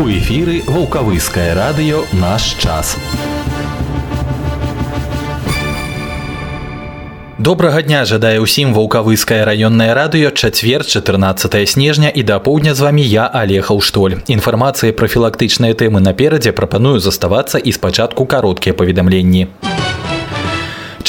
У эфіры вулкавыскае радыё наш час. Добрага дня жадае ўсім вулкавыскае раённае радыё чацвер 14 снежня і да поўдня з вамі я алехаў штоль. Інфармацыі пра філактычныя тэмы наперадзе прапаную заставацца і спачатку кароткія паведамленні.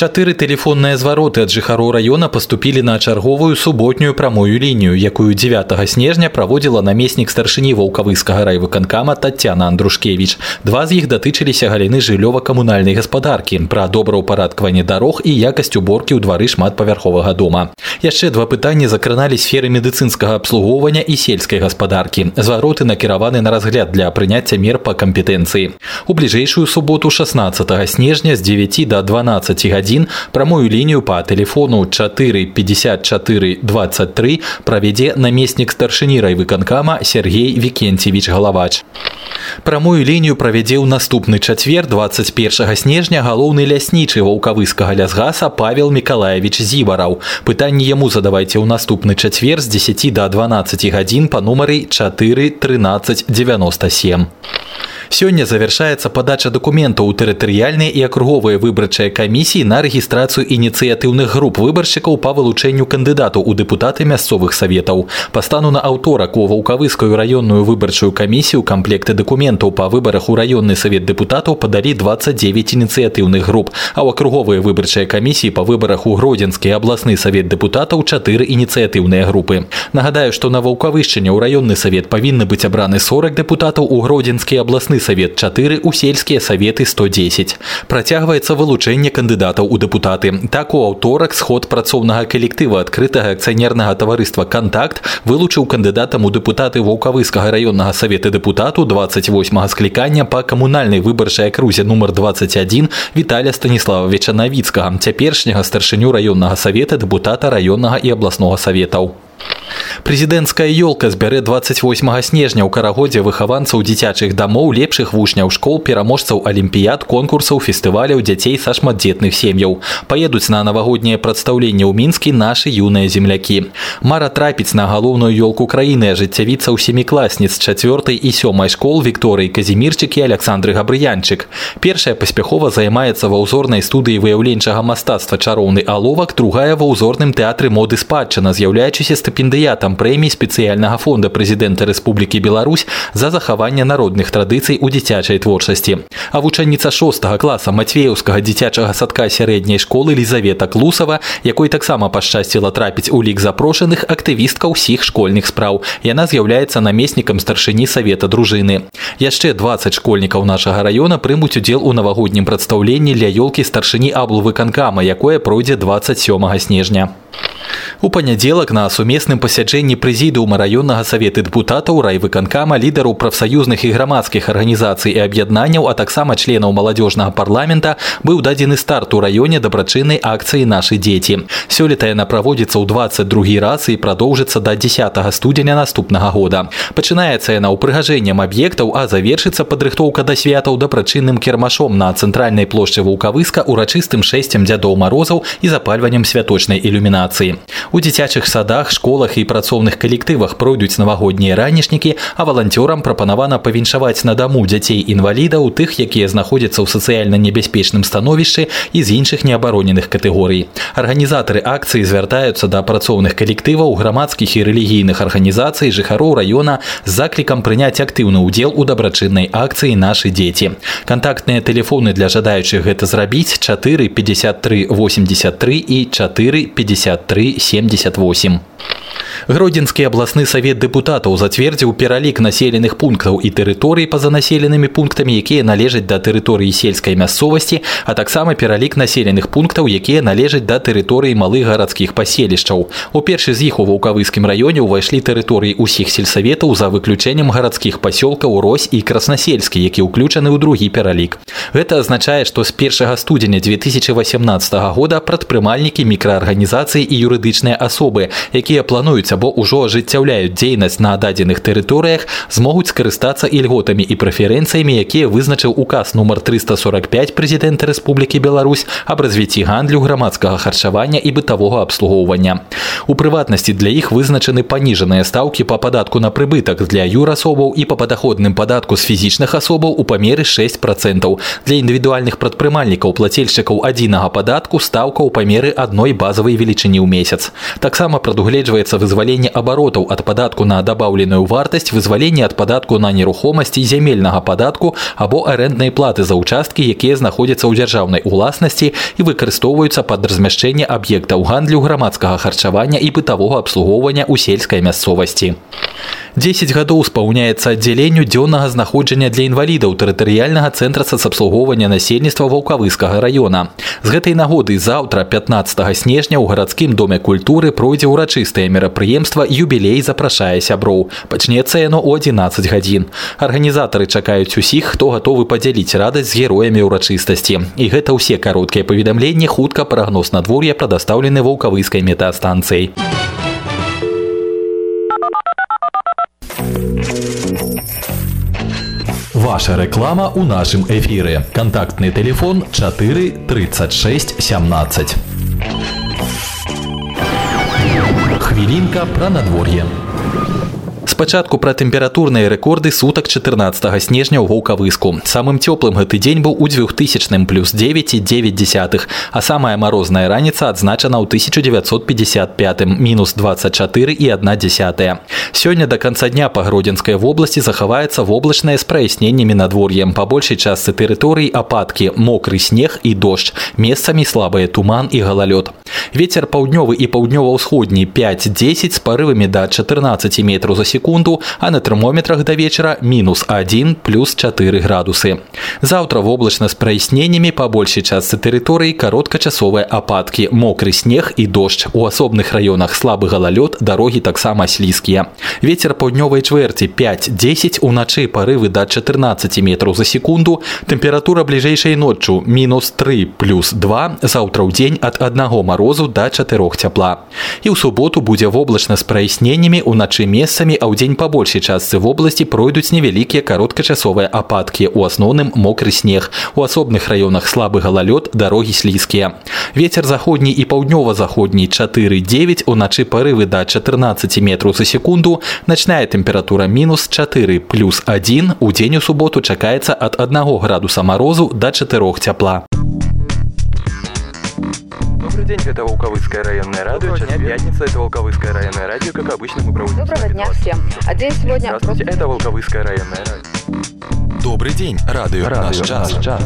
Чатыры тэлефонныя звароты ад жыхароў раёна паступілі на чарговую суботнюю прамую лінію, якую 9 снежня праводзіла намеснік старшыні ваўкавыскага райвыканкама Татяна Андрушкевіч. Два з іх датычыліся галіны жыллёва-камунальнай гаспадаркі, пра добраўпарадкаванне дарог і якасць уборкі ў двары шматпавярховага дома. Яшчэ два пытанні закраналі сферы медыцынскага абслугоўвання і сельскай гаспадаркі. Звароты накіраваны на разгляд для прыняцця мер па кампетэнцыі. У бліжэйшую суботу 16 снежня з 9 до 12 гадзін 1 прамую лінію па тэлефону 4 54 23 правядзе намеснік старшыні райвыканкама Сергей Вікенцевич Галавач. Прамую лінію правядзе ў наступны чацвер 21 снежня галоўны ляснічы ваўкавыскага лясгаса Павел Миколаевич Зівараў. Пытанні яму задавайце ў наступны чацвер з 10 до 12 гадзін па нумары 4 13 97. Сёння завяршаецца падача дакументаў у тэрытарыяльныя і акруговыя выбарчыя камісіі на рэгістрацыю ініцыятыўных груп выбаршчыкаў па вылучэнню кандыдатаў у дэпутаты мясцовых саветаў. Па стану на аўторак у ваўкавыскую раённую выбарчую камісію камплекты дакументаў па выбарах у раённы савет дэпутатаў падалі 29 ініцыятыўных груп, а ў акруговыя выбарчыя камісіі па выбарах у гродзенскі абласны савет дэпутатаў чатыры ініцыятыўныя групы. Нагадаю, што на ваўкавышчыне ў раённы савет павінны быць абраны 40 дэпутатаў у гродзенскі абласны савет 4 у сельскія саветы 110. Працягваецца вылучэнне кандыдатаў у дэпутаты. Так у аўторак сход працоўнага калектыва адкрытага акцыянернага таварыства кантакт вылучыў кандыдатам у дэпутаты ваўкавыскага раённага савета дэпутату 28 склікання па камунальнай выбарчай акрузе нумар 21 Віталя Станіславовича Навіцкага, цяпершняга старшыню раённага савета дэпутата раённага і абласнога саветаў. Прэзідэнцкая ёлка збярэ 28 снежня ў карагодзе выхаванцаў дзіцячых дамоў лепшых вучняў школ пераможцаў алімпіяд конкурсаў фестываляў дзяцей са шматдзетных сем'яў. Паедуць на навагодняе прадстаўленне ў мінскі нашы юныя землякі. Мара трапіць на галоўную ёлку краіны ажыццявіцца ў семікласніц чацвёртай і сёмай школ Вікторыі казімірчыкі Александры габрыянчык. Першая паспяхова займаецца ва ўзорнай студыі выяўленчага мастацтва чароўны аловак другая ва ўзорным тэатры моды спадчына з'яўляючыся стыпендыятам прэміі спецыяльнага фонда прэзідэнта Рэспублікі Беларусь за захаванне народных традыцый у дзіцячай творчасці. А вучаніца шостага класа мацвеўскага дзіцячага садка сярэдняй школы Лізавета Клусава, якой таксама пашчасціла трапіць у лік запрошаных актывістка ўсіх школьных спраў. Яна з'яўляецца намеснікам старшыні савета дружыны. Яшчэ 20 школьнікаў нашага раёна прымуць удзел у навагоднім прадстаўленні для ёлкі старшыні аблувы канкама, якое пройдзе 27 снежня. У панядзелак на сумесным пасяджэнні прэзідыума раённага савета дэпутатаў райвыканкама лідараў прафсаюзных і грамадскіх арганізацый і аб'яднанняў, а таксама членаў маладзёжнага парламента быў дадзены старт у раёне дабрачыннай акцыі нашы дзеці. Сёлета яна праводзіцца ў 22 раз і прадоўжыцца да 10 студзеня наступнага года. Пачынаецца яна ўпрыгажэннем аб'ектаў, а завершыцца падрыхтоўка да святаў дабрачынным кірмашом на цэнтральнай плошчы вулкавыска урачыстым шэсцем дзядоў марозаў і запальваннем святочнай ілюмінацыі. России. У дзіцячых садах, школах і працоўных калектывах пройдуць навагоднія ранішнікі, а валанцёрам прапанавана павіншаваць на даму дзяцей інвалідаў тых, якія знаходзяцца ў сацыяльна небяспечным становішчы і з іншых неабароненых катэгорый. Арганізатары акцыі звяртаюцца да працоўных калектываў грамадскіх і рэлігійных арганізацый жыхароў раёна з заклікам прыняць актыўны ўдзел у дабрачыннай акцыі нашы дзеці. Кантактныя тэлефоны для жадаючых гэта зрабіць 4 53 83 і 4 53 78. Гродзенскі абласны савет дэпутатаў зацвердзіў пералік населеных пунктаў і тэрыторый па-за населенымі пунктамі, якія належаць да тэрыторыі сельскай мясцовасці, а таксама пералік населеных пунктаў, якія належаць да тэрыторыі малых гарадскіх паселішчаў. У першы з іх у ваўкавыскім раёне ўвайшлі тэрыторыі ўсіх сельсаветаў за выключэннем гарадскіх пасёлкаў Рось і краснасельскі, які ўключаны ў другі пералік. Гэта азначае, што з 1 студзеня 2018 года прадпрымальнікі мікраарганізацыі і юрыдычныя асобы, якія плануюць плануюць або ўжо ажыццяўляюць дзейнасць на дадзеных тэрыторыях змогуць скарыстацца ільготамі і прэферэнцыямі якія вызначыў указ нумар 345 прэзідэнта Рэспублікі Беларусь аб развіцці гандлю грамадскага харчавання і бытавога абслугоўвання. У прыватнасці для іх вызначаны паніжаныя стаўкі па падатку на прыбытак для юрасобаў і па падаходным падатку з фізічных асобаў у памеры 6 процентаў. Для індывідуальных прадпрымальнікаў плацельшчыкаў адзінага падатку стаўка ў памеры адной базавай велічыні ў месяц. Таксама прадугледжваецца вызваленне абаротаў ад падатку на дабаўленую вартасць вызваленне ад падатку на нерухомасці зямельнага падатку або арэнднай платы за ўчасткі якія знаходзяцца ў дзяржаўнай уласнасці і выкарыстоўваюцца пад размяшчэнне аб'ектаў гандлю грамадскага харчавання і бытавога абслугоўвання ў сельскай мясцовасці 10 гадоў спаўняецца аддзяленню дзённага знаходжання для інвалідаў тэрытарыяльнага цэнтра сацабслугоўвання насельніцтва ваўкавыскага района. З гэтай нагоды заўтра 15 снежня ў гарадскім доме культуры пройдзе ўрачыстае мерапрыемства юбілей запрашае сяброў. Пачнецца яно ў 11 гадзін. Арганізатары чакаюць усіх, хто гатовы падзяліць радасць з героямі ўрачыстасці. І гэта ўсе кароткія паведамленні хутка прагноз надвор'я прадастаўлены ваўкавыскай метастанцыяй. Ваша реклама у нашым эфіры. Кантактны телефон 4 36 17. Хвілінка пра надвор'е. Спачатку пра тэмпературныя рэкорды сутак 14 снежня ў вулкавыску. Самым цёплым гэты дзень быў у 2000 плюс 9,9, а самая марозная раніца адзначана ў 1955 мінус 24 і 1 десятая. Сёння да канца дня па гродзенскай вобласці захаваецца воблачнае з праясненнямі надвор'ем. Па большай частцы тэрыторыі ападкі, мокры снег і дождж, месцамі слабыя туман і галалёд. Вецер паўднёвы і паўднёва-ўсходні 5-10 з парывамі да 14 метраў за секунду секунду, а на термометрах до вечера минус 1 плюс 4 градусы. Завтра в облачно с прояснениями по большей части территории короткочасовые опадки, мокрый снег и дождь. У особных районах слабый гололед, дороги так само слизкие. Ветер паўднёвай чвэрці 5-10, уначы порывы до 14 метров за секунду, температура ближайшей ночью минус 3 плюс 2, завтра ў дзень от 1 морозу до 4 тепла. И ў суботу будзе воблачна з праясненнями, уначы месцамі, а ў дзень па большай частцы вобласці пройдуць невялікія кароткачасовыя ападкі у асноўным мокры снег у асобных раёнах слабы галалёд дарогі слізкія ветер заходні і паўднёва-заходні 4-9 уначы парывы да 14 метров за секунду начная тэмпература мінус 4 плюс 1 у дзень у суботу чакаецца ад 1 градуса морозу до 4 цяпла Добрый день, это Волковыцкое районное радио. Сейчас пятница, это Волковыцкое районное радио. Как обычно, мы проводим... Доброго дня всем. А день сегодня... Здравствуйте, это Волковыцкое районное радио. Добрый день, радио, радио наш час. Наш час.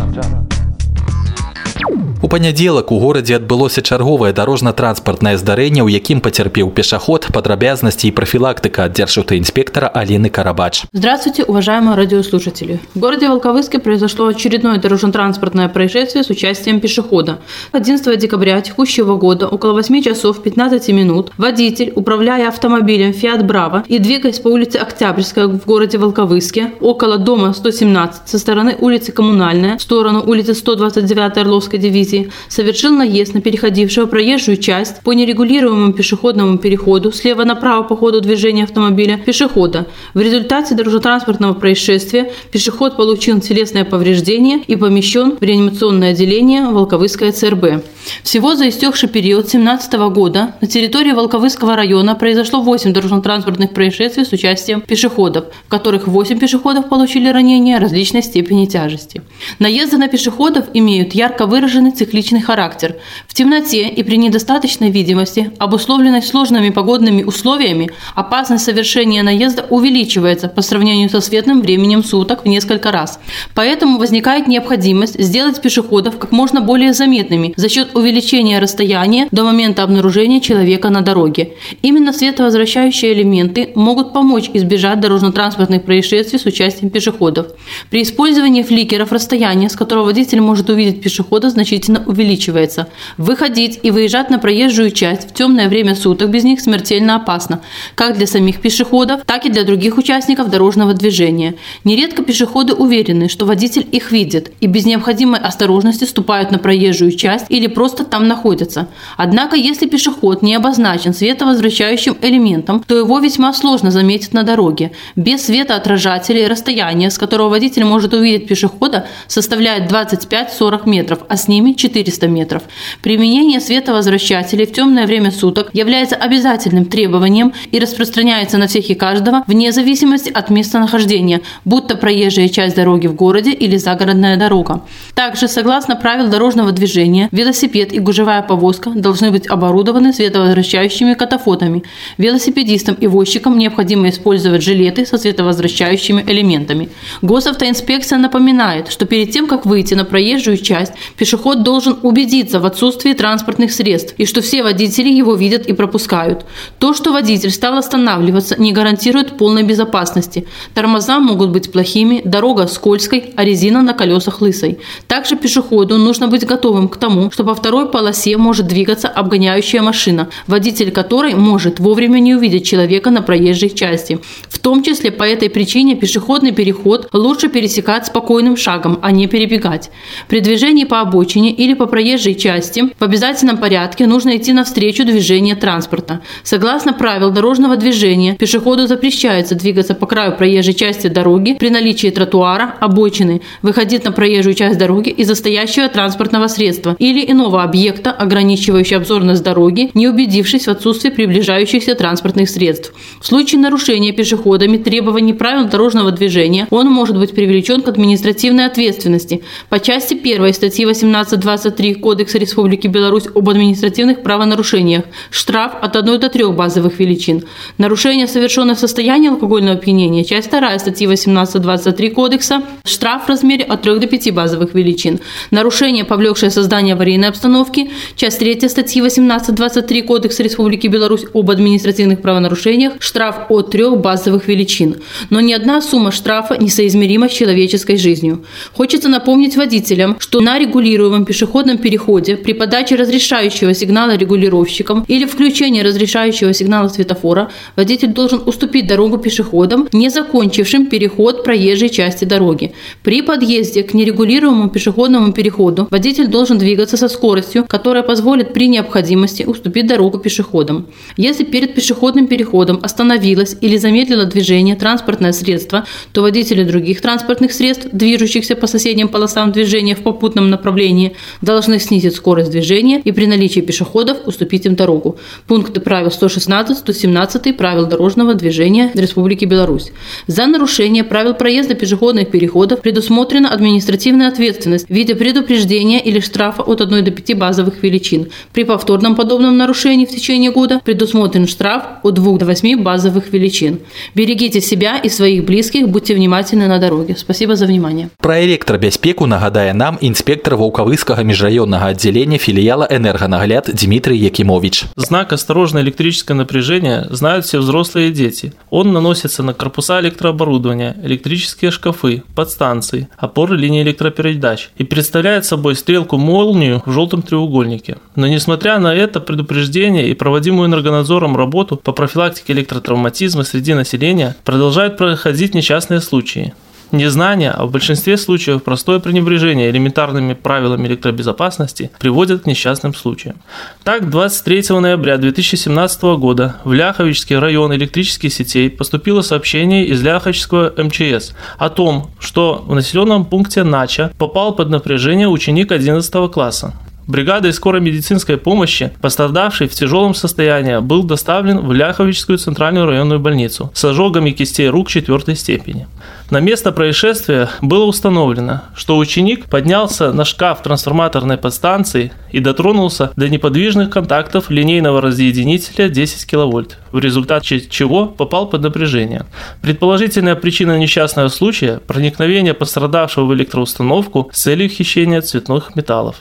У панядзелак у горадзе адбылося чарговае дарожна-транспартнае здарэнне, у якім пацярпеў пешаход, падрабязнасці и профилактика от инспектора Алины Карабач. Здравствуйте, уважаемые радиослушатели. В городе Волковыске произошло очередное дорожно-транспортное происшествие с участием пешехода. 11 декабря текущего года около 8 часов 15 минут водитель, управляя автомобилем Fiat Bravo и двигаясь по улице Октябрьская в городе Волковыске около дома 117 со стороны улицы Коммунальная в сторону улицы 129 Орловской дивизии Тбилиси совершил наезд на переходившего проезжую часть по нерегулируемому пешеходному переходу слева направо по ходу движения автомобиля пешехода. В результате дорожно-транспортного происшествия пешеход получил телесное повреждение и помещен в реанимационное отделение Волковыское ЦРБ. Всего за истекший период 2017 года на территории Волковыского района произошло 8 дорожно-транспортных происшествий с участием пешеходов, в которых 8 пешеходов получили ранения различной степени тяжести. Наезды на пешеходов имеют ярко выраженный цикличный характер. В темноте и при недостаточной видимости, обусловленной сложными погодными условиями, опасность совершения наезда увеличивается по сравнению со светлым временем суток в несколько раз. Поэтому возникает необходимость сделать пешеходов как можно более заметными за счет увеличения расстояния до момента обнаружения человека на дороге. Именно световозвращающие элементы могут помочь избежать дорожно-транспортных происшествий с участием пешеходов. При использовании фликеров расстояние, с которого водитель может увидеть пешехода, значительно увеличивается. Выходить и выезжать на проезжую часть в темное время суток без них смертельно опасно, как для самих пешеходов, так и для других участников дорожного движения. Нередко пешеходы уверены, что водитель их видит и без необходимой осторожности ступают на проезжую часть или просто там находятся. Однако, если пешеход не обозначен световозвращающим элементом, то его весьма сложно заметить на дороге. Без светоотражателей расстояние, с которого водитель может увидеть пешехода, составляет 25-40 метров, а с ними 400 метров. Применение световозвращателей в темное время суток является обязательным требованием и распространяется на всех и каждого вне зависимости от местонахождения, будто проезжая часть дороги в городе или загородная дорога. Также, согласно правил дорожного движения, велосипед и гужевая повозка должны быть оборудованы световозвращающими катафотами. Велосипедистам и возчикам необходимо использовать жилеты со световозвращающими элементами. Госавтоинспекция напоминает, что перед тем, как выйти на проезжую часть, пешеход должен убедиться в отсутствии транспортных средств и что все водители его видят и пропускают. То, что водитель стал останавливаться, не гарантирует полной безопасности. Тормоза могут быть плохими, дорога скользкой, а резина на колесах лысой. Также пешеходу нужно быть готовым к тому, что по второй полосе может двигаться обгоняющая машина, водитель которой может вовремя не увидеть человека на проезжей части. В том числе по этой причине пешеходный переход лучше пересекать спокойным шагом, а не перебегать. При движении по обочине или по проезжей части в обязательном порядке нужно идти навстречу движению транспорта. Согласно правил дорожного движения, пешеходу запрещается двигаться по краю проезжей части дороги при наличии тротуара, обочины, выходить на проезжую часть дороги из-за стоящего транспортного средства или иного объекта, ограничивающего обзорность дороги, не убедившись в отсутствии приближающихся транспортных средств. В случае нарушения пешеходами требований правил дорожного движения он может быть привлечен к административной ответственности по части 1 статьи 18.23 Кодекса Республики Беларусь об административных правонарушениях. Штраф от 1 до 3 базовых величин. Нарушение, совершенное в состоянии алкогольного опьянения. Часть 2 статьи 18.23 Кодекса. Штраф в размере от 3 до 5 базовых величин. Нарушение, повлекшее создание аварийной обстановки. Часть 3 статьи 18.23 Кодекса Республики Беларусь об административных правонарушениях. Штраф от 3 базовых величин. Но ни одна сумма штрафа не несоизмеримо с человеческой жизнью. Хочется напомнить водителям, что на регулируемом пешеходном переходе при подаче разрешающего сигнала регулировщикам или включении разрешающего сигнала светофора водитель должен уступить дорогу пешеходам, не закончившим переход проезжей части дороги. При подъезде к нерегулируемому пешеходному переходу водитель должен двигаться со скоростью, которая позволит при необходимости уступить дорогу пешеходам. Если перед пешеходным переходом остановилось или замедлило движение транспортное средство, то водители других транспортных средств, движущихся по соседним полосам движения в попутном направлении, должны снизить скорость движения и при наличии пешеходов уступить им дорогу. Пункты правил 116-117 правил дорожного движения Республики Беларусь. За нарушение правил проезда пешеходных переходов предусмотрена административная ответственность в виде предупреждения или штрафа от 1 до 5 базовых величин. При повторном подобном нарушении в течение года предусмотрен штраф от 2 до 8 базовых величин. Берегите себя и своих близких, будьте внимательны на дороге. Спасибо за внимание. Пра электробяспеку нагадае нам інспектор ваўкавыскага міжраённага аддзялення філіяла энерганагляд Дмитрий Якимович. Знак «Осторожное электрическое напряжение» знают все взрослые и дети. Он наносится на корпуса электрооборудования, электрические шкафы, подстанции, опоры линии электропередач и представляет собой стрелку-молнию в желтом треугольнике. Но несмотря на это предупреждение и проводимую энергонадзором работу по профилактике электротравматизма среди населения продолжают проходить несчастные случаи. Незнание, а в большинстве случаев простое пренебрежение элементарными правилами электробезопасности приводит к несчастным случаям. Так, 23 ноября 2017 года в Ляховичский район электрических сетей поступило сообщение из Ляховичского МЧС о том, что в населенном пункте Нача попал под напряжение ученик 11 класса. Бригадой скорой медицинской помощи пострадавший в тяжелом состоянии был доставлен в Ляховичскую центральную районную больницу с ожогами кистей рук четвертой степени. На место происшествия было установлено, что ученик поднялся на шкаф трансформаторной подстанции и дотронулся до неподвижных контактов линейного разъединителя 10 кВт, в результате чего попал под напряжение. Предположительная причина несчастного случая – проникновение пострадавшего в электроустановку с целью хищения цветных металлов.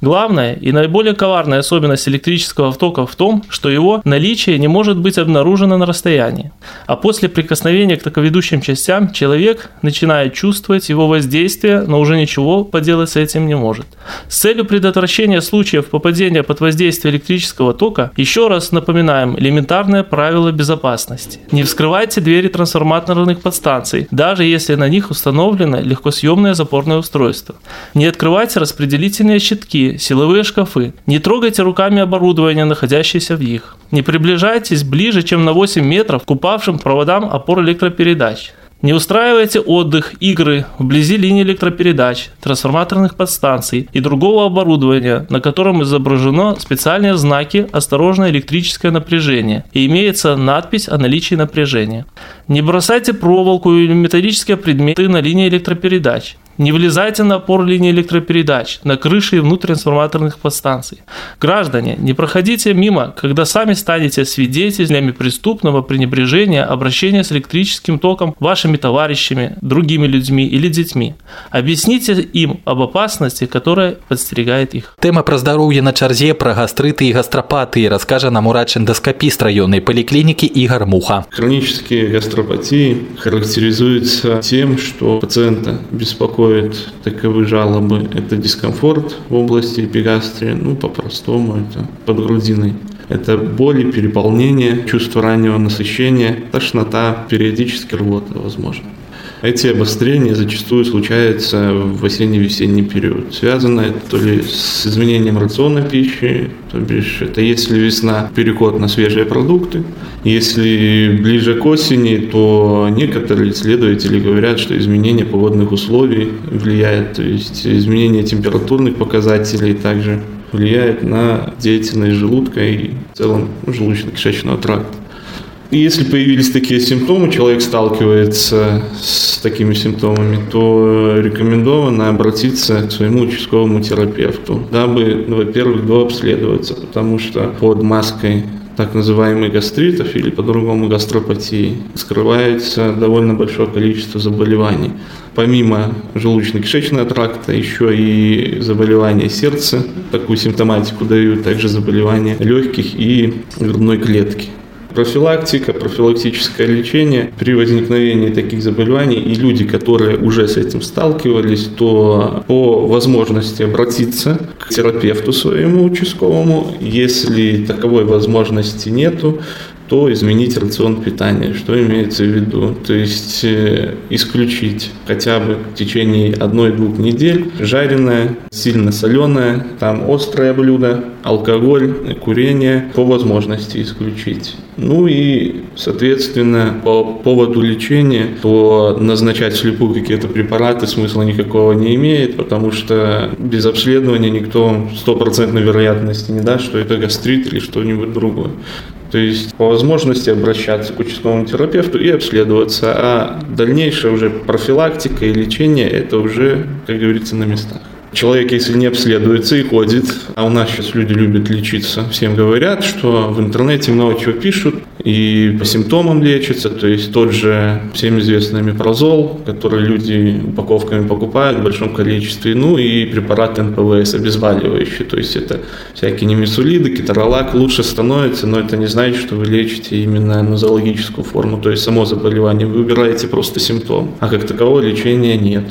Главная и наиболее коварная особенность электрического втока в том, что его наличие не может быть обнаружено на расстоянии. А после прикосновения к токоведущим частям человек человек начинает чувствовать его воздействие, но уже ничего поделать с этим не может. С целью предотвращения случаев попадения под воздействие электрического тока, еще раз напоминаем элементарное правило безопасности. Не вскрывайте двери трансформаторных подстанций, даже если на них установлено легкосъемное запорное устройство. Не открывайте распределительные щитки, силовые шкафы. Не трогайте руками оборудование, находящееся в них. Не приближайтесь ближе, чем на 8 метров к упавшим проводам опор электропередач. Не устраивайте отдых, игры вблизи линии электропередач, трансформаторных подстанций и другого оборудования, на котором изображено специальные знаки «Осторожно электрическое напряжение» и имеется надпись о наличии напряжения. Не бросайте проволоку или металлические предметы на линии электропередач. Не влезайте на опор линии электропередач, на крыши и внутрь трансформаторных подстанций. Граждане, не проходите мимо, когда сами станете свидетелями преступного пренебрежения обращения с электрическим током вашими товарищами, другими людьми или детьми. Объясните им об опасности, которая подстерегает их. Тема про здоровье на чарзе, про гастрыты и гастропатии расскажет нам урач-эндоскопист районной поликлиники Игорь Муха. Хронические гастропатии характеризуются тем, что пациента беспокоит беспокоит таковы жалобы. Это дискомфорт в области эпигастрии, ну, по-простому, это под грудиной. Это боли, переполнение, чувство раннего насыщения, тошнота, периодически рвота, возможно. Эти обострения зачастую случаются в осенне-весенний период. Связано это то ли с изменением рациона пищи, то бишь это если весна, переход на свежие продукты. Если ближе к осени, то некоторые исследователи говорят, что изменение погодных условий влияет, то есть изменение температурных показателей также влияет на деятельность желудка и в целом желудочно-кишечного тракта. Если появились такие симптомы, человек сталкивается с такими симптомами, то рекомендовано обратиться к своему участковому терапевту, дабы, ну, во-первых, дообследоваться, потому что под маской так называемых гастритов или по-другому гастропатии скрывается довольно большое количество заболеваний. Помимо желудочно-кишечного тракта, еще и заболевания сердца, такую симптоматику дают, также заболевания легких и грудной клетки профилактика, профилактическое лечение при возникновении таких заболеваний и люди, которые уже с этим сталкивались, то по возможности обратиться к терапевту своему участковому. Если таковой возможности нету, то изменить рацион питания. Что имеется в виду? То есть э, исключить хотя бы в течение одной-двух недель жареное, сильно соленое, там острое блюдо, алкоголь, курение по возможности исключить. Ну и, соответственно, по поводу лечения, то назначать слепую какие-то препараты смысла никакого не имеет, потому что без обследования никто стопроцентной вероятности не даст, что это гастрит или что-нибудь другое. То есть по возможности обращаться к участковому терапевту и обследоваться, а дальнейшая уже профилактика и лечение это уже, как говорится, на местах. Человек, если не обследуется и ходит, а у нас сейчас люди любят лечиться, всем говорят, что в интернете много чего пишут, и по симптомам лечится, то есть тот же всем известный мипрозол, который люди упаковками покупают в большом количестве, ну и препараты НПВС обезболивающие, то есть это всякие немесулиды, кеторолак лучше становится, но это не значит, что вы лечите именно нозологическую форму, то есть само заболевание, вы убираете просто симптом, а как такового лечения нет.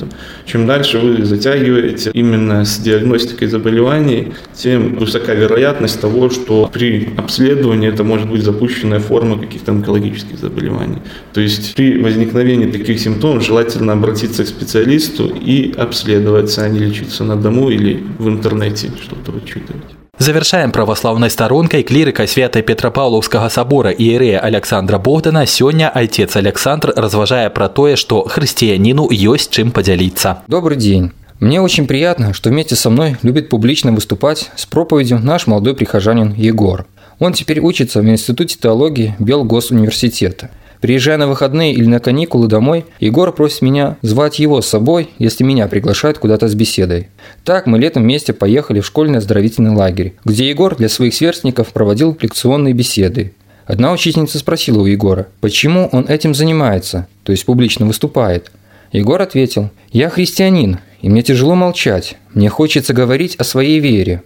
Чем дальше вы затягиваете именно с диагностикой заболеваний, тем высока вероятность того, что при обследовании это может быть запущенная форма формы каких-то онкологических заболеваний. То есть при возникновении таких симптомов желательно обратиться к специалисту и обследоваться, а не лечиться на дому или в интернете что-то вычитывать. Завершаем православнай старонкай клірыка святай петрапаўлаўскага сабора іерэя Александра Богдана сёння отец Александр разважае пра тое, што хрысціяніну ёсць чым падзяліцца. Добрый день. Мне очень приятно, что вместе со мной любит публично выступать с проповедью наш молодой прихожанин Егор. Он теперь учится в Институте теологии Белгосуниверситета. Приезжая на выходные или на каникулы домой, Егор просит меня звать его с собой, если меня приглашают куда-то с беседой. Так мы летом вместе поехали в школьный оздоровительный лагерь, где Егор для своих сверстников проводил лекционные беседы. Одна учительница спросила у Егора, почему он этим занимается, то есть публично выступает. Егор ответил, «Я христианин, и мне тяжело молчать, мне хочется говорить о своей вере».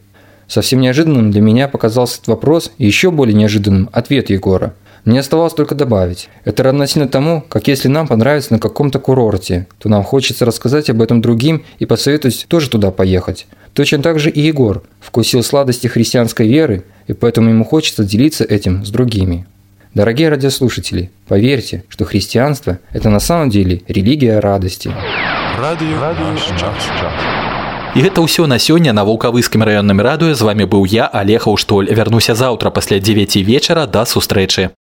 Совсем неожиданным для меня показался этот вопрос и еще более неожиданным ответ Егора. Мне оставалось только добавить. Это равносильно тому, как если нам понравится на каком-то курорте, то нам хочется рассказать об этом другим и посоветовать тоже туда поехать. Точно так же и Егор вкусил сладости христианской веры, и поэтому ему хочется делиться этим с другими. Дорогие радиослушатели, поверьте, что христианство – это на самом деле религия радости Радио, Радио І гэта ўсё на сёння на вулкавыскім раённым радыё з вами быў я алег Уштоль вярнуся заўтра пасля 9 вечара да сустрэчы